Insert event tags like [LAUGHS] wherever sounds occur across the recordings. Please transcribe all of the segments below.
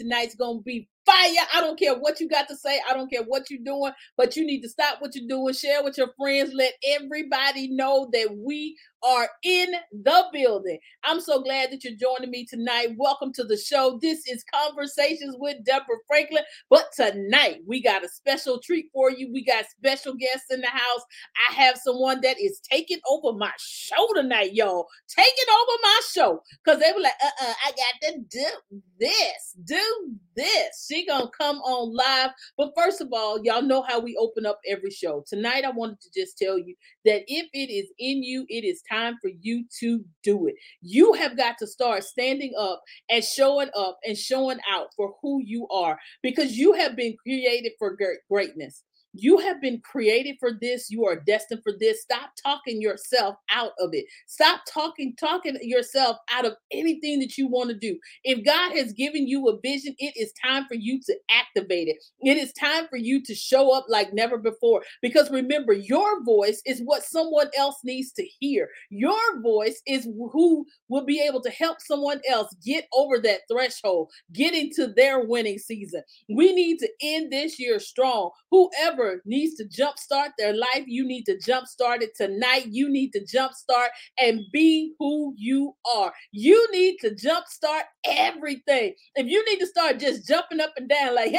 Tonight's gonna be fire. I don't care what you got to say. I don't care what you're doing, but you need to stop what you're doing. Share with your friends. Let everybody know that we are in the building. I'm so glad that you're joining me tonight. Welcome to the show. This is Conversations with Deborah Franklin. But tonight we got a special treat for you. We got special guests in the house. I have someone that is taking over my show tonight, y'all. Taking over my show because they were like, uh uh I got to do this, do this. She gonna come on live. But first of all, y'all know how we open up every show. Tonight, I wanted to just tell you that if it is in you, it is time for you to do it. You have got to start standing up and showing up and showing out for who you are because you have been created for greatness. You have been created for this. You are destined for this. Stop talking yourself out of it. Stop talking, talking yourself out of anything that you want to do. If God has given you a vision, it is time for you to activate it. It is time for you to show up like never before. Because remember, your voice is what someone else needs to hear. Your voice is who will be able to help someone else get over that threshold, get into their winning season. We need to end this year strong. Whoever whoever needs to jumpstart their life, you need to jumpstart it tonight. You need to jumpstart and be who you are. You need to jumpstart everything. If you need to start just jumping up and down like,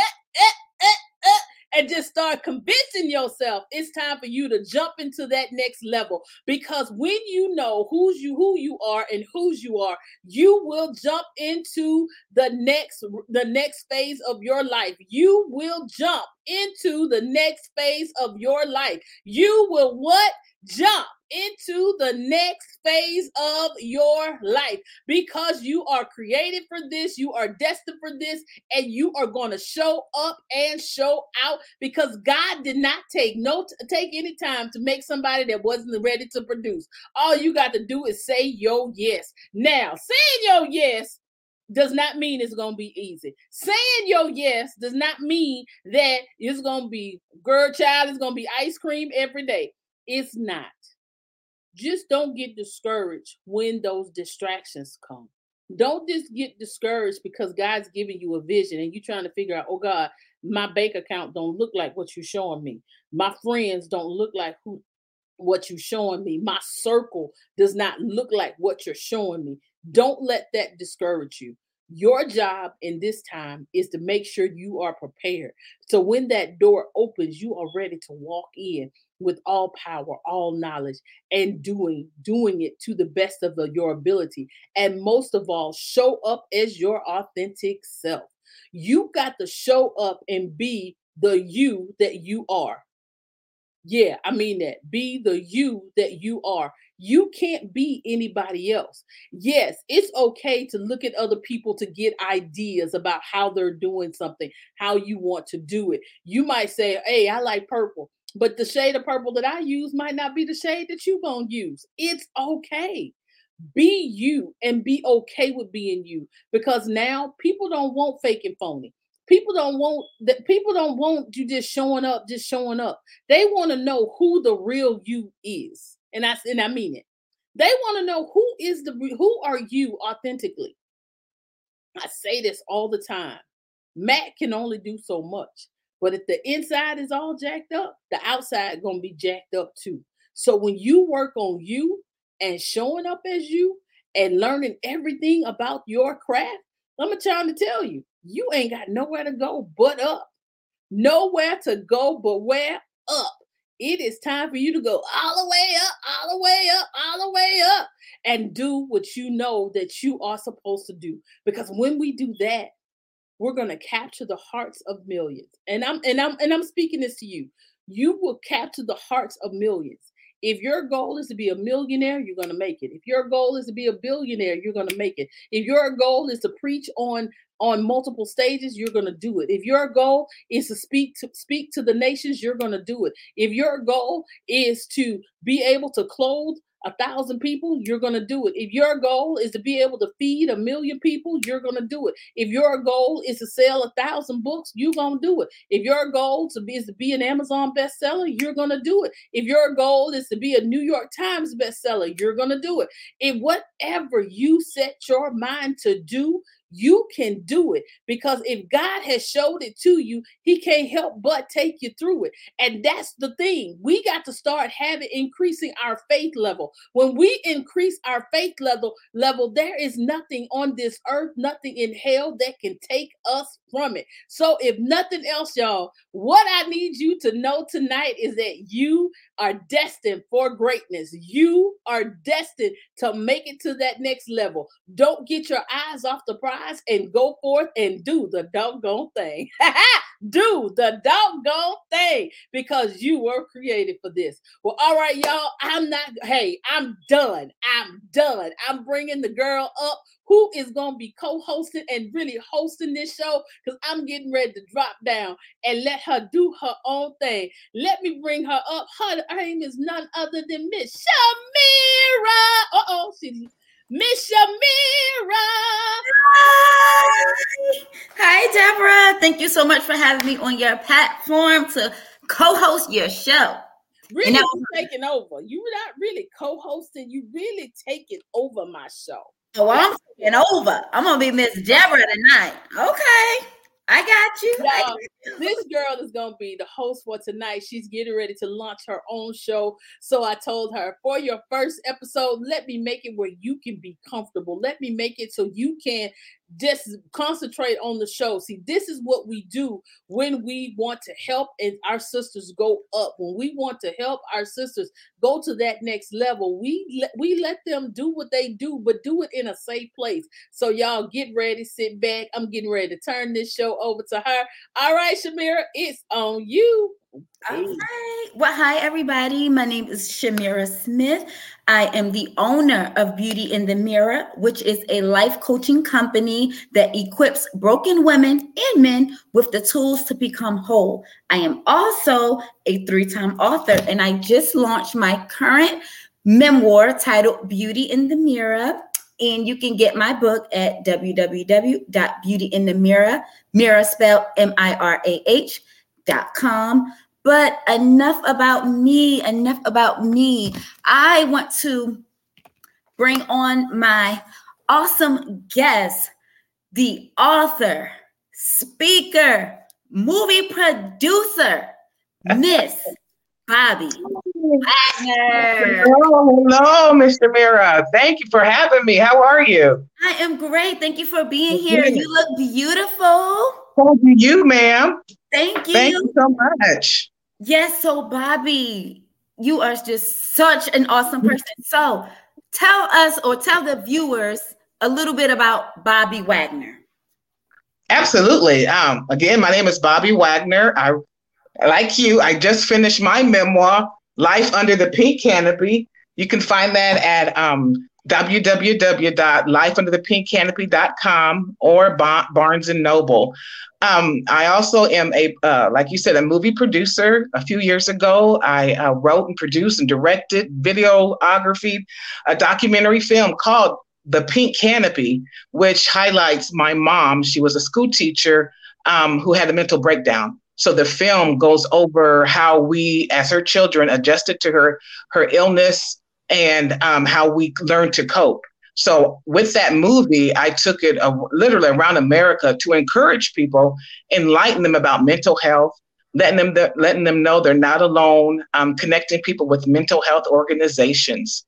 and just start convincing yourself it's time for you to jump into that next level because when you know who's you who you are and whose you are you will jump into the next the next phase of your life you will jump into the next phase of your life you will what jump into the next phase of your life because you are created for this, you are destined for this, and you are going to show up and show out because God did not take no take any time to make somebody that wasn't ready to produce. All you got to do is say yo yes. Now, saying yo yes does not mean it's going to be easy. Saying your yes does not mean that it's going to be girl child, it's going to be ice cream every day. It's not. Just don't get discouraged when those distractions come. Don't just get discouraged because God's giving you a vision and you're trying to figure out, oh God, my bank account don't look like what you're showing me. My friends don't look like who what you're showing me. My circle does not look like what you're showing me. Don't let that discourage you. Your job in this time is to make sure you are prepared. So when that door opens, you are ready to walk in with all power, all knowledge, and doing doing it to the best of the, your ability. And most of all, show up as your authentic self. You got to show up and be the you that you are. Yeah, I mean that. Be the you that you are. You can't be anybody else. Yes, it's okay to look at other people to get ideas about how they're doing something, how you want to do it. You might say, Hey, I like purple but the shade of purple that I use might not be the shade that you're going to use. It's okay. Be you and be okay with being you because now people don't want fake and phony. People don't want that people don't want you just showing up, just showing up. They want to know who the real you is. And I and I mean it. They want to know who is the who are you authentically. I say this all the time. Matt can only do so much. But if the inside is all jacked up, the outside gonna be jacked up too. So when you work on you and showing up as you and learning everything about your craft, I'm trying to tell you, you ain't got nowhere to go but up. Nowhere to go but where up. It is time for you to go all the way up, all the way up, all the way up, and do what you know that you are supposed to do. Because when we do that, we're going to capture the hearts of millions. And I'm and I'm and I'm speaking this to you. You will capture the hearts of millions. If your goal is to be a millionaire, you're going to make it. If your goal is to be a billionaire, you're going to make it. If your goal is to preach on on multiple stages, you're going to do it. If your goal is to speak to speak to the nations, you're going to do it. If your goal is to be able to clothe a thousand people, you're going to do it. If your goal is to be able to feed a million people, you're going to do it. If your goal is to sell a thousand books, you're going to do it. If your goal to be, is to be an Amazon bestseller, you're going to do it. If your goal is to be a New York Times bestseller, you're going to do it. If whatever you set your mind to do, you can do it because if God has showed it to you, He can't help but take you through it. And that's the thing. We got to start having increasing our faith level. When we increase our faith level, level, there is nothing on this earth, nothing in hell that can take us from it. So, if nothing else, y'all, what I need you to know tonight is that you are destined for greatness. You are destined to make it to that next level. Don't get your eyes off the prize and go forth and do the doggone thing. [LAUGHS] do the doggone thing because you were created for this. Well, all right, y'all. I'm not, hey, I'm done. I'm done. I'm bringing the girl up who is going to be co-hosting and really hosting this show because I'm getting ready to drop down and let her do her own thing. Let me bring her up. Her, name is none other than Miss Shamira. Uh-oh, she's Miss Shamira. Hi. Hi, Deborah. Thank you so much for having me on your platform to co-host your show. Really taking over. You're not really co-hosting. You really taking over my show. Oh, I'm taking over. I'm gonna be Miss Deborah tonight. Okay. I got you. I got you. This girl is going to be the host for tonight. She's getting ready to launch her own show. So I told her, for your first episode, let me make it where you can be comfortable. Let me make it so you can just concentrate on the show. See, this is what we do when we want to help and our sisters go up. When we want to help our sisters go to that next level, we let, we let them do what they do, but do it in a safe place. So y'all get ready, sit back. I'm getting ready to turn this show over to her. All right, Shamira, it's on you. All right. Well, hi, everybody. My name is Shamira Smith. I am the owner of Beauty in the Mirror, which is a life coaching company that equips broken women and men with the tools to become whole. I am also a three time author, and I just launched my current memoir titled Beauty in the Mirror. And you can get my book at www.beautyinthemirror, mirror spelled M I R A H com. But enough about me, enough about me. I want to bring on my awesome guest, the author, speaker, movie producer, [LAUGHS] Miss Bobby Wagner. Hello, hello, Mr. Mira. Thank you for having me. How are you? I am great. Thank you for being here. You look beautiful. Thank you, ma'am. Thank you. Thank you so much. Yes, so Bobby, you are just such an awesome person. So tell us or tell the viewers a little bit about Bobby Wagner. Absolutely. Um, again, my name is Bobby Wagner. I like you, I just finished my memoir, Life Under the Pink Canopy. You can find that at um, www.lifeunderthepinkcanopy.com or Barnes and Noble. Um, I also am a, uh, like you said, a movie producer. A few years ago, I uh, wrote and produced and directed videography, a documentary film called The Pink Canopy, which highlights my mom. She was a school teacher um, who had a mental breakdown. So the film goes over how we, as her children, adjusted to her her illness and um, how we learn to cope. So with that movie, I took it uh, literally around America to encourage people, enlighten them about mental health, letting them th- letting them know they're not alone, um, connecting people with mental health organizations,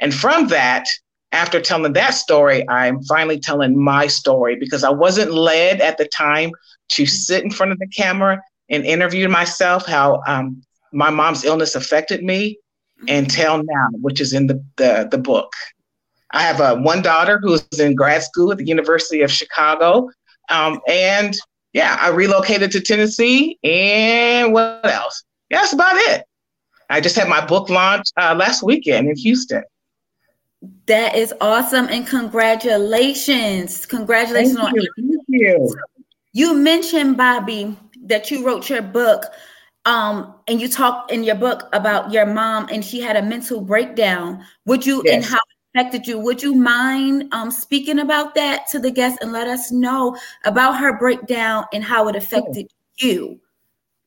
and from that. After telling that story, I'm finally telling my story because I wasn't led at the time to sit in front of the camera and interview myself how um, my mom's illness affected me until now, which is in the, the, the book. I have a one daughter who's in grad school at the University of Chicago. Um, and yeah, I relocated to Tennessee. And what else? Yeah, that's about it. I just had my book launch uh, last weekend in Houston. That is awesome. And congratulations. Congratulations Thank you. on Thank you. You mentioned, Bobby, that you wrote your book um, and you talk in your book about your mom and she had a mental breakdown. Would you yes. and how it affected you? Would you mind um, speaking about that to the guests and let us know about her breakdown and how it affected you?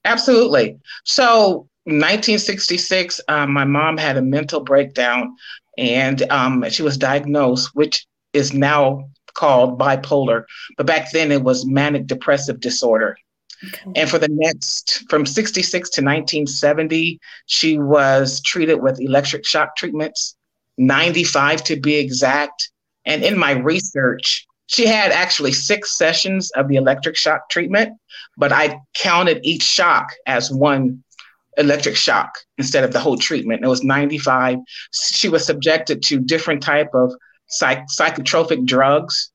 Absolutely. So 1966, um, my mom had a mental breakdown and um, she was diagnosed, which is now called bipolar, but back then it was manic depressive disorder. And for the next, from 66 to 1970, she was treated with electric shock treatments, 95 to be exact. And in my research, she had actually six sessions of the electric shock treatment, but I counted each shock as one electric shock instead of the whole treatment. It was 95. She was subjected to different type of psych- psychotropic drugs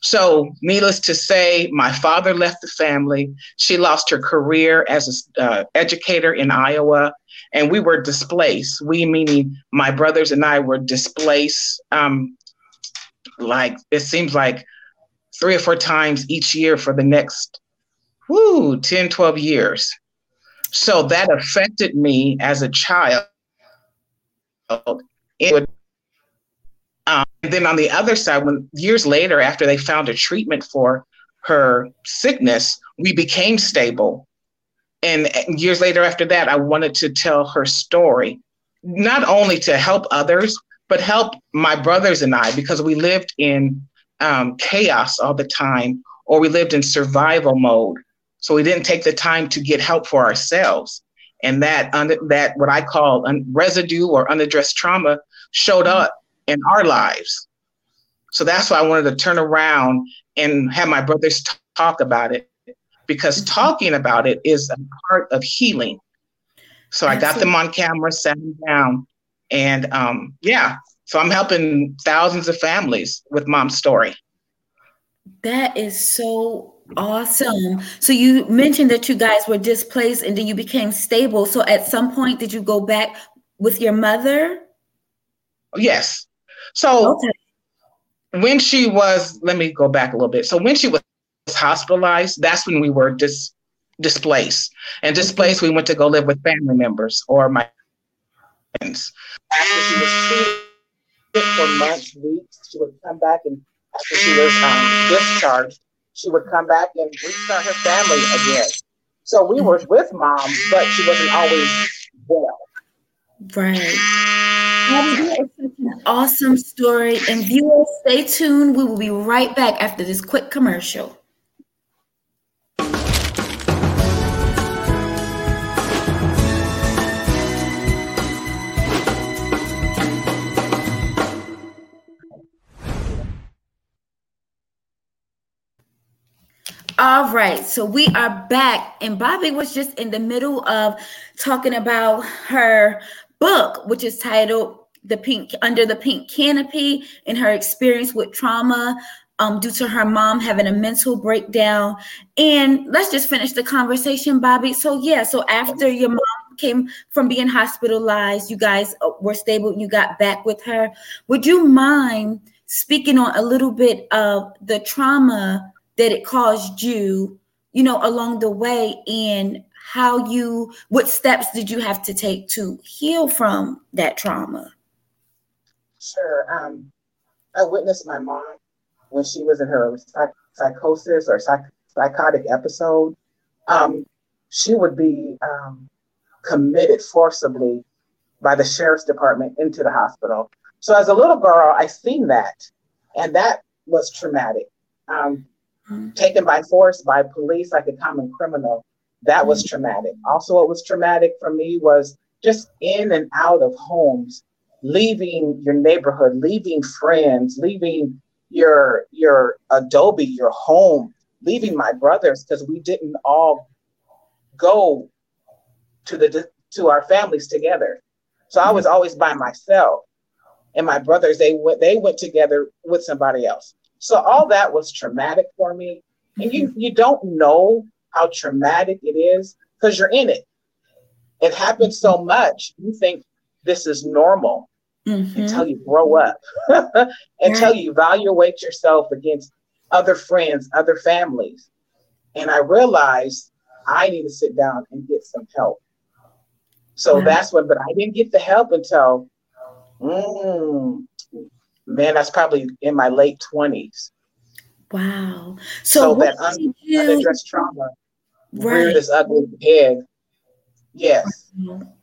so, needless to say, my father left the family. She lost her career as an uh, educator in Iowa, and we were displaced. We, meaning my brothers and I, were displaced. Um, like it seems like three or four times each year for the next whoo 10 12 years so that affected me as a child it would um, and then on the other side, when years later, after they found a treatment for her sickness, we became stable. And years later, after that, I wanted to tell her story, not only to help others, but help my brothers and I, because we lived in um, chaos all the time, or we lived in survival mode. So we didn't take the time to get help for ourselves. And that, un- that what I call un- residue or unaddressed trauma showed up in our lives. So that's why I wanted to turn around and have my brothers t- talk about it because mm-hmm. talking about it is a part of healing. So I got them on camera, sat them down, and um, yeah, so I'm helping thousands of families with mom's story. That is so awesome. So you mentioned that you guys were displaced and then you became stable. So at some point, did you go back with your mother? Yes. So okay. when she was, let me go back a little bit. So when she was hospitalized, that's when we were dis, displaced. And displaced, we went to go live with family members or my friends. After she was treated for months, weeks, she would come back and after she was um, discharged, she would come back and restart her family again. So we were with mom, but she wasn't always well. Right. Awesome story. And viewers, stay tuned. We will be right back after this quick commercial. All right, so we are back, and Bobby was just in the middle of talking about her book, which is titled "The Pink Under the Pink Canopy" and her experience with trauma um, due to her mom having a mental breakdown. And let's just finish the conversation, Bobby. So yeah, so after your mom came from being hospitalized, you guys uh, were stable. You got back with her. Would you mind speaking on a little bit of the trauma? that it caused you, you know, along the way and how you what steps did you have to take to heal from that trauma? Sure. Um, I witnessed my mom when she was in her psych- psychosis or psych- psychotic episode. Um, she would be um, committed forcibly by the sheriff's department into the hospital. So as a little girl, I seen that, and that was traumatic. Um, taken by force by police like a common criminal. That was traumatic. Also, what was traumatic for me was just in and out of homes, leaving your neighborhood, leaving friends, leaving your your adobe, your home, leaving my brothers because we didn't all go to the to our families together. So I was mm-hmm. always by myself, and my brothers they went they went together with somebody else. So all that was traumatic for me. And you mm-hmm. you don't know how traumatic it is because you're in it. It happens so much. You think this is normal mm-hmm. until you grow up, [LAUGHS] until you evaluate yourself against other friends, other families. And I realized I need to sit down and get some help. So that's when, but I didn't get the help until, mm, man, that's probably in my late 20s. Wow. So, so that un- unaddressed trauma right. ugly head. Yes.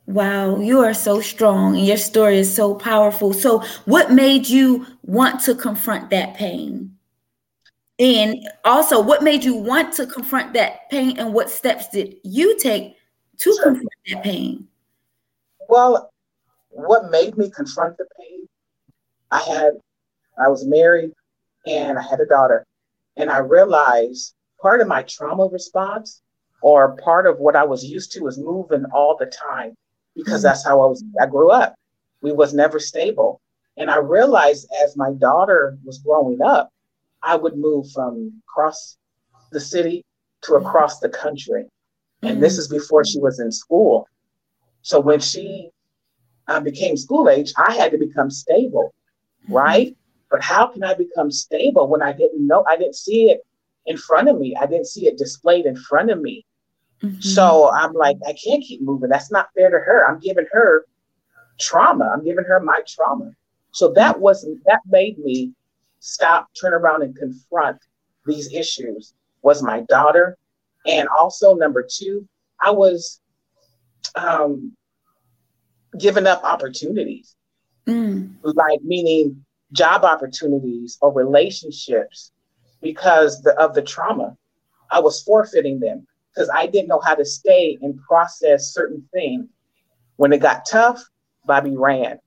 Wow, you are so strong and your story is so powerful. So, what made you want to confront that pain? And also, what made you want to confront that pain and what steps did you take to sure. confront that pain? Well, what made me confront the pain? I had, I was married and I had a daughter. And I realized part of my trauma response or part of what I was used to was moving all the time because that's how I was I grew up. We was never stable. And I realized as my daughter was growing up, I would move from across the city to across the country. And this is before she was in school. So when she uh, became school age, I had to become stable, right? But how can I become stable when I didn't know? I didn't see it in front of me. I didn't see it displayed in front of me. Mm-hmm. So I'm like, I can't keep moving. That's not fair to her. I'm giving her trauma. I'm giving her my trauma. So that was that made me stop, turn around, and confront these issues. Was my daughter, and also number two, I was um, giving up opportunities, mm. like meaning job opportunities or relationships because the, of the trauma. I was forfeiting them because I didn't know how to stay and process certain things. When it got tough, Bobby ran.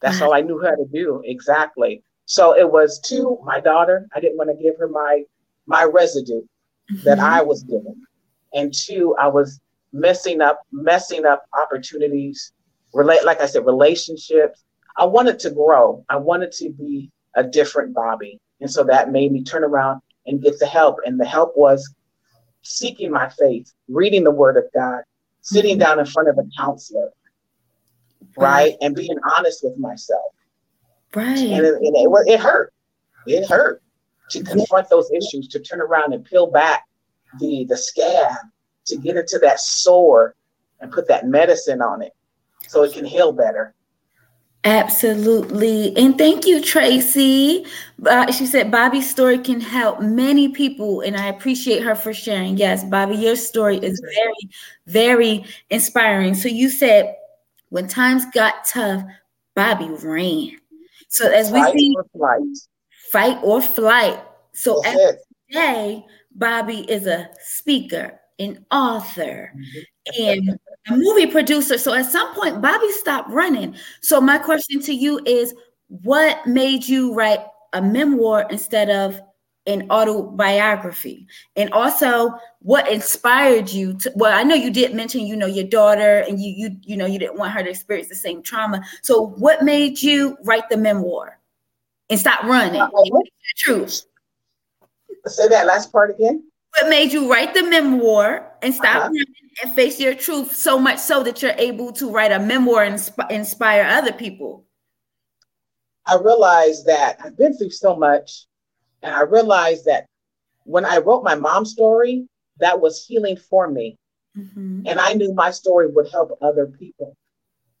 That's all I knew how to do. Exactly. So it was to my daughter. I didn't want to give her my my residue mm-hmm. that I was given, and two, I was messing up messing up opportunities. Relate, like I said, relationships. I wanted to grow. I wanted to be a different Bobby, and so that made me turn around and get the help. And the help was seeking my faith, reading the Word of God, sitting mm-hmm. down in front of a counselor, right, and being honest with myself. Right. And it, and it, it hurt. It hurt to confront those issues, to turn around and peel back the the scab, to get into that sore and put that medicine on it so it can heal better. Absolutely. And thank you, Tracy. Uh, she said Bobby's story can help many people, and I appreciate her for sharing. Yes, Bobby, your story is very, very inspiring. So you said when times got tough, Bobby ran. So as we fight see, or flight. fight or flight. So today, Bobby is a speaker, an author, mm-hmm. and a movie producer. So at some point, Bobby stopped running. So my question to you is, what made you write a memoir instead of an autobiography and also what inspired you to well i know you did mention you know your daughter and you you you know you didn't want her to experience the same trauma so what made you write the memoir and stop running uh, truth say that last part again what made you write the memoir and stop uh-huh. and face your truth so much so that you're able to write a memoir and insp- inspire other people i realized that i've been through so much and I realized that when I wrote my mom's story, that was healing for me. Mm-hmm. And I knew my story would help other people.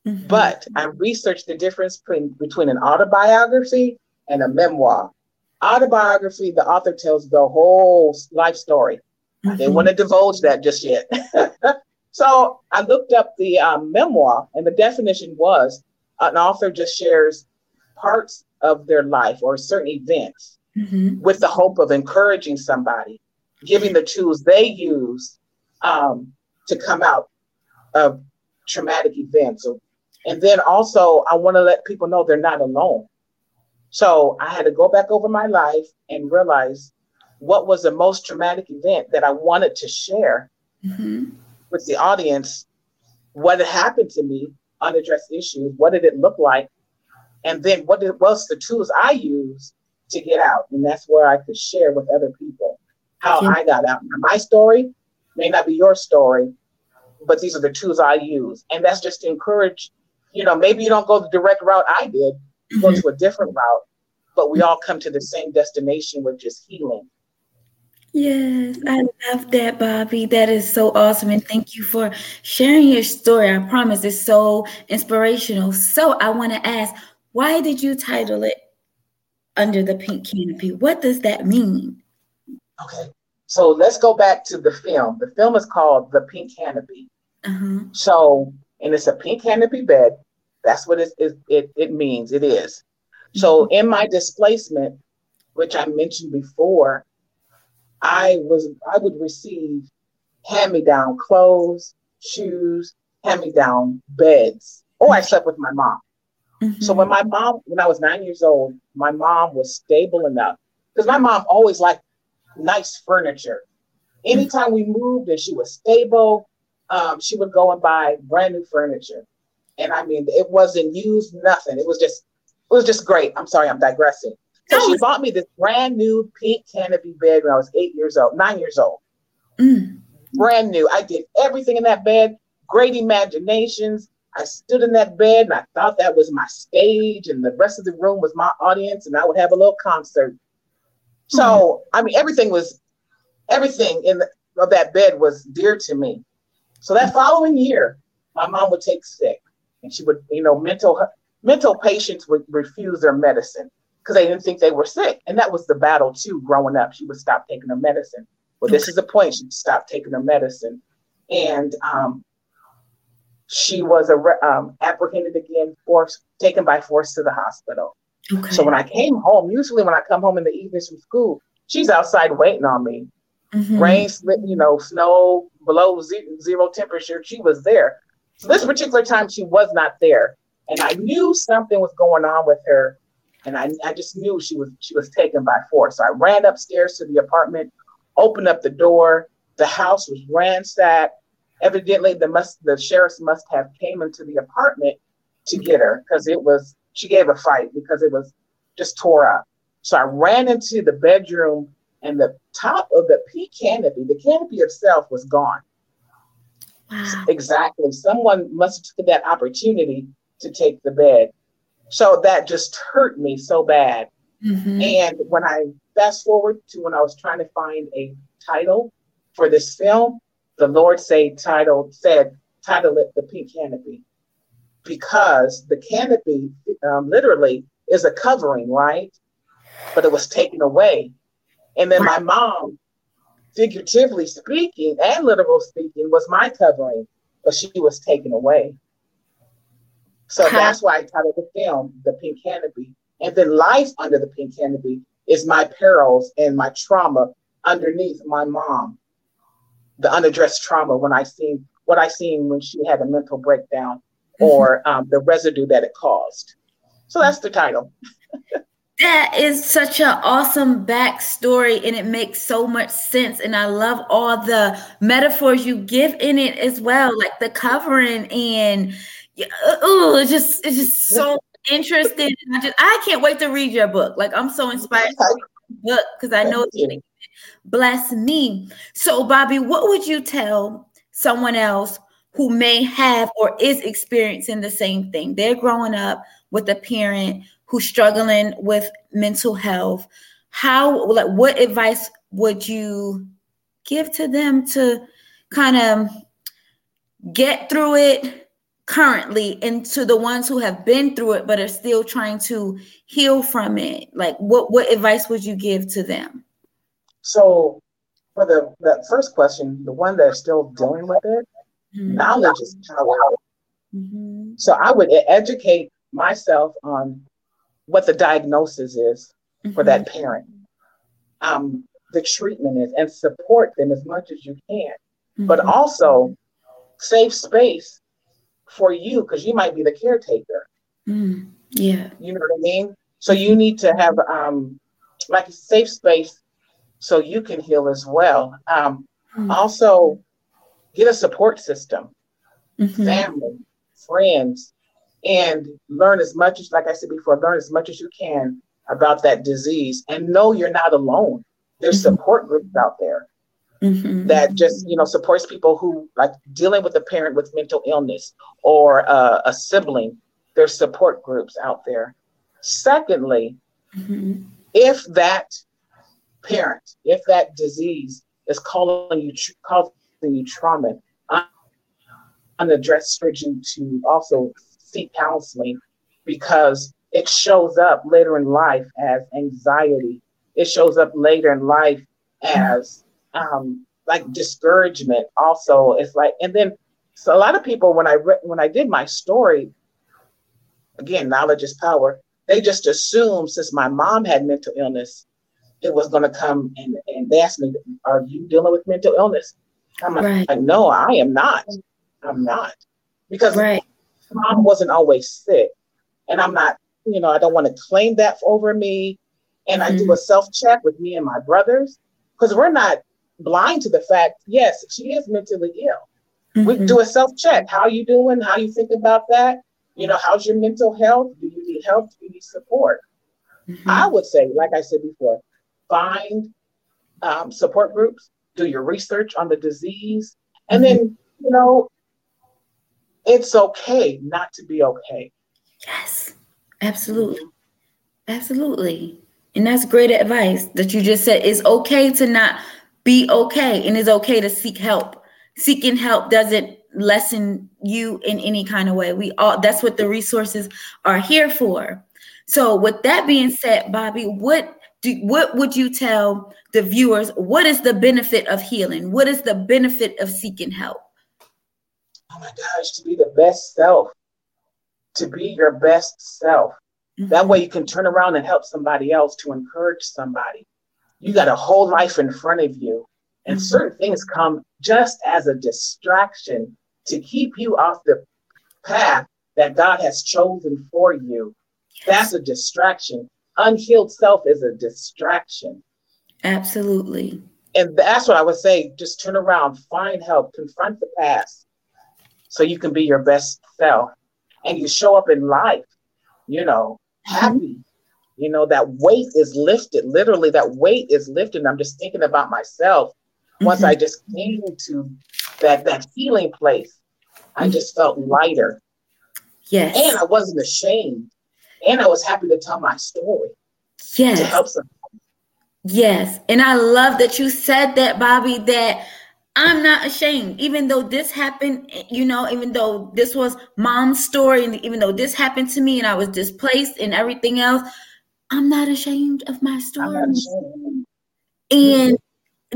Mm-hmm. But I researched the difference between, between an autobiography and a memoir. Autobiography, the author tells the whole life story. Mm-hmm. I didn't want to divulge that just yet. [LAUGHS] so I looked up the um, memoir, and the definition was an author just shares parts of their life or certain events mm-hmm. with the hope of encouraging somebody, giving the tools they use um, to come out of traumatic events. And then also, I want to let people know they're not alone. So I had to go back over my life and realize what was the most traumatic event that I wanted to share mm-hmm. with the audience. What had happened to me, unaddressed issues, what did it look like? And then what did, what's the tools I used to get out. And that's where I could share with other people how I got out. My story may not be your story, but these are the tools I use. And that's just to encourage, you know, maybe you don't go the direct route I did, go mm-hmm. to a different route, but we all come to the same destination, which is healing. Yes, I love that, Bobby. That is so awesome. And thank you for sharing your story. I promise it's so inspirational. So I want to ask, why did you title it Under the Pink Canopy? What does that mean? Okay. So let's go back to the film. The film is called The Pink Canopy. Uh-huh. So, and it's a pink canopy bed. That's what it, it, it, means. It is. So, mm-hmm. in my displacement, which I mentioned before, I was I would receive hand-me-down clothes, shoes, hand-me-down beds, or I slept with my mom. Mm-hmm. So when my mom, when I was nine years old, my mom was stable enough because my mom always liked nice furniture. Anytime we moved and she was stable, um, she would go and buy brand new furniture. And I mean, it wasn't used, nothing. It was just, it was just great. I'm sorry, I'm digressing. So she bought me this brand new pink canopy bed when I was eight years old, nine years old. Mm. Brand new. I did everything in that bed, great imaginations. I stood in that bed and I thought that was my stage, and the rest of the room was my audience, and I would have a little concert. So, mm. I mean, everything was, everything in the, of that bed was dear to me. So that following year, my mom would take sick, and she would, you know, mental mental patients would refuse their medicine because they didn't think they were sick. And that was the battle too. Growing up, she would stop taking her medicine. Well, this is the point. She stopped taking her medicine, and um, she was a, um, apprehended again, forced taken by force to the hospital. Okay. So when I came home, usually when I come home in the evenings from school, she's outside waiting on me. Mm-hmm. Rain, you know, snow, below zero temperature. She was there. This particular time, she was not there, and I knew something was going on with her and I, I just knew she was she was taken by force. So I ran upstairs to the apartment, opened up the door. The house was ransacked. Evidently, the must the sheriffs must have came into the apartment to get her because it was she gave a fight because it was just tore up. So I ran into the bedroom and the top of the pink canopy, the canopy itself was gone. Wow. Exactly. Someone must have took that opportunity to take the bed. So that just hurt me so bad. Mm-hmm. And when I fast forward to when I was trying to find a title for this film, the Lord say title said title it the pink canopy because the canopy um, literally is a covering, right? But it was taken away. And then my mom, figuratively speaking and literal speaking, was my covering, but she was taken away. So huh. that's why I titled the film The Pink Canopy. And then life under the pink canopy is my perils and my trauma underneath my mom. The unaddressed trauma when I seen what I seen when she had a mental breakdown mm-hmm. or um, the residue that it caused. So that's the title. [LAUGHS] that is such an awesome backstory and it makes so much sense. And I love all the metaphors you give in it as well, like the covering and oh, it's just it's just so interesting. I just I can't wait to read your book. Like I'm so inspired by your book because I know it's gonna bless me. So, Bobby, what would you tell someone else who may have or is experiencing the same thing? They're growing up with a parent who's struggling with mental health. How like what advice would you give to them to kind of get through it currently and to the ones who have been through it but are still trying to heal from it like what what advice would you give to them so for the that first question the one that's still dealing with it mm-hmm. knowledge is power mm-hmm. so i would educate myself on what the diagnosis is mm-hmm. for that mm-hmm. parent um the treatment is and support them as much as you can but mm-hmm. also safe space for you because you might be the caretaker. Mm, yeah. You know what I mean? So you need to have um, like a safe space so you can heal as well. Um, mm. Also, get a support system, mm-hmm. family, friends, and learn as much as, like I said before, learn as much as you can about that disease and know you're not alone. There's mm-hmm. support groups out there mm-hmm. that just you know supports people who like dealing with a parent with mental illness or uh, a sibling there's support groups out there secondly mm-hmm. if that parent, if that disease is calling you causing you trauma, unaddressed urging to also seek counseling because it shows up later in life as anxiety. It shows up later in life as um, like discouragement. Also, it's like, and then so a lot of people when I re- when I did my story, again, knowledge is power. They just assumed since my mom had mental illness, it was going to come and, and they asked me, "Are you dealing with mental illness?" I'm right. like, "No, I am not. I'm not," because right. Mom wasn't always sick, and I'm not. You know, I don't want to claim that over me. And mm-hmm. I do mm-hmm. a self check with me and my brothers because we're not blind to the fact. Yes, she is mentally ill. Mm-hmm. We do a self check. How are you doing? How you think about that? You know, how's your mental health? Do you need help? Do you need support? Mm-hmm. I would say, like I said before, find um, support groups, do your research on the disease, and mm-hmm. then, you know, it's okay not to be okay. Yes, absolutely. Absolutely. And that's great advice that you just said. It's okay to not be okay, and it's okay to seek help. Seeking help doesn't lessen you in any kind of way. We all that's what the resources are here for. So with that being said, Bobby, what do what would you tell the viewers? What is the benefit of healing? What is the benefit of seeking help? Oh my gosh, to be the best self, to be your best self. Mm-hmm. That way you can turn around and help somebody else to encourage somebody. You got a whole life in front of you. And mm-hmm. certain things come just as a distraction to keep you off the path that God has chosen for you. That's a distraction. Unhealed self is a distraction. Absolutely. And that's what I would say. Just turn around, find help, confront the past so you can be your best self and you show up in life, you know, mm-hmm. happy. You know, that weight is lifted. Literally, that weight is lifted. I'm just thinking about myself. Once mm-hmm. I just came to that that healing place, I mm-hmm. just felt lighter. Yes. And I wasn't ashamed. And I was happy to tell my story. Yes. To help somebody. Yes. And I love that you said that, Bobby, that I'm not ashamed, even though this happened, you know, even though this was mom's story, and even though this happened to me and I was displaced and everything else, I'm not ashamed of my story. And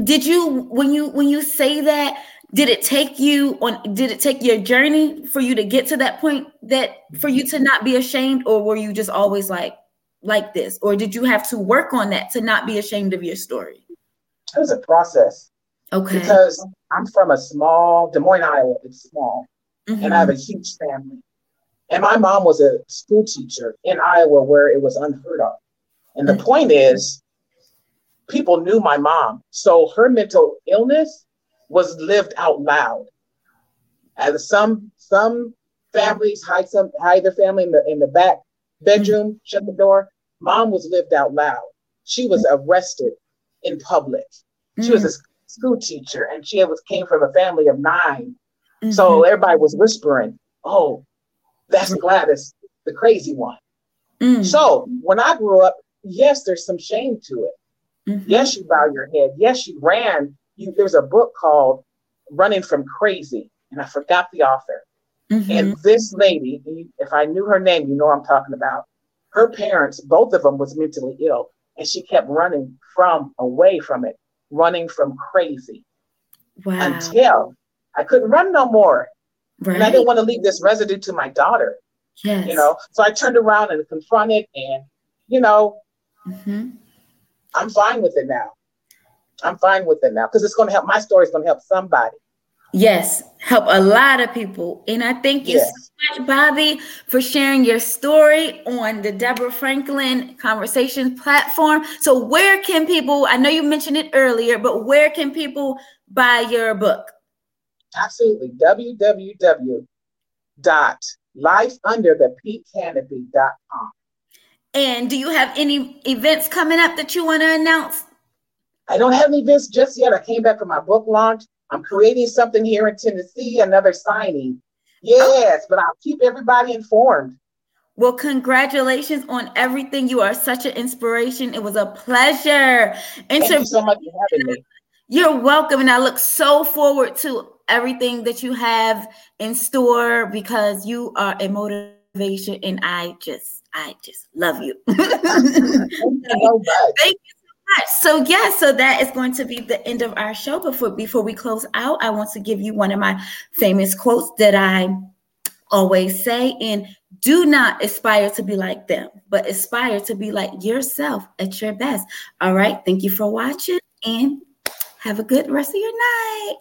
did you when you when you say that, did it take you on did it take your journey for you to get to that point that for you to not be ashamed, or were you just always like like this? Or did you have to work on that to not be ashamed of your story? It was a process Okay. Because I'm from a small Des Moines, Iowa. It's small, mm-hmm. and I have a huge family. And my mom was a school teacher in Iowa, where it was unheard of. And the mm-hmm. point is, people knew my mom, so her mental illness was lived out loud. As some some families hide some hide their family in the in the back bedroom, mm-hmm. shut the door. Mom was lived out loud. She was arrested in public. She was a mm school teacher, and she was came from a family of 9 mm-hmm. So everybody was whispering, "Oh, that's Gladys, the crazy one." Mm-hmm. So when I grew up, yes, there's some shame to it. Mm-hmm. Yes, you bow your head. Yes, you ran. You, there's a book called "Running from Crazy," and I forgot the author. Mm-hmm. And this lady, if I knew her name, you know I'm talking about. Her parents, both of them, was mentally ill, and she kept running from away from it running from crazy wow. until I couldn't run no more. Right. And I didn't want to leave this residue to my daughter. Yes. You know, so I turned around and confronted, and you know, mm-hmm. I'm fine with it now. I'm fine with it now because it's going to help. My story is going to help somebody. Yes, help a lot of people. And I think yes. Much, Bobby, for sharing your story on the Deborah Franklin Conversations platform. So, where can people, I know you mentioned it earlier, but where can people buy your book? Absolutely. www.lifeunderthepinkcanopy.com. And do you have any events coming up that you want to announce? I don't have any events just yet. I came back from my book launch I'm creating something here in Tennessee, another signing. Yes, but I'll keep everybody informed. Well, congratulations on everything. You are such an inspiration. It was a pleasure. Thank you so much for having me. You're welcome. And I look so forward to everything that you have in store because you are a motivation and I just I just love you. [LAUGHS] Thank you so So yeah, so that is going to be the end of our show. Before before we close out, I want to give you one of my famous quotes that I always say and do not aspire to be like them, but aspire to be like yourself at your best. All right. Thank you for watching and have a good rest of your night.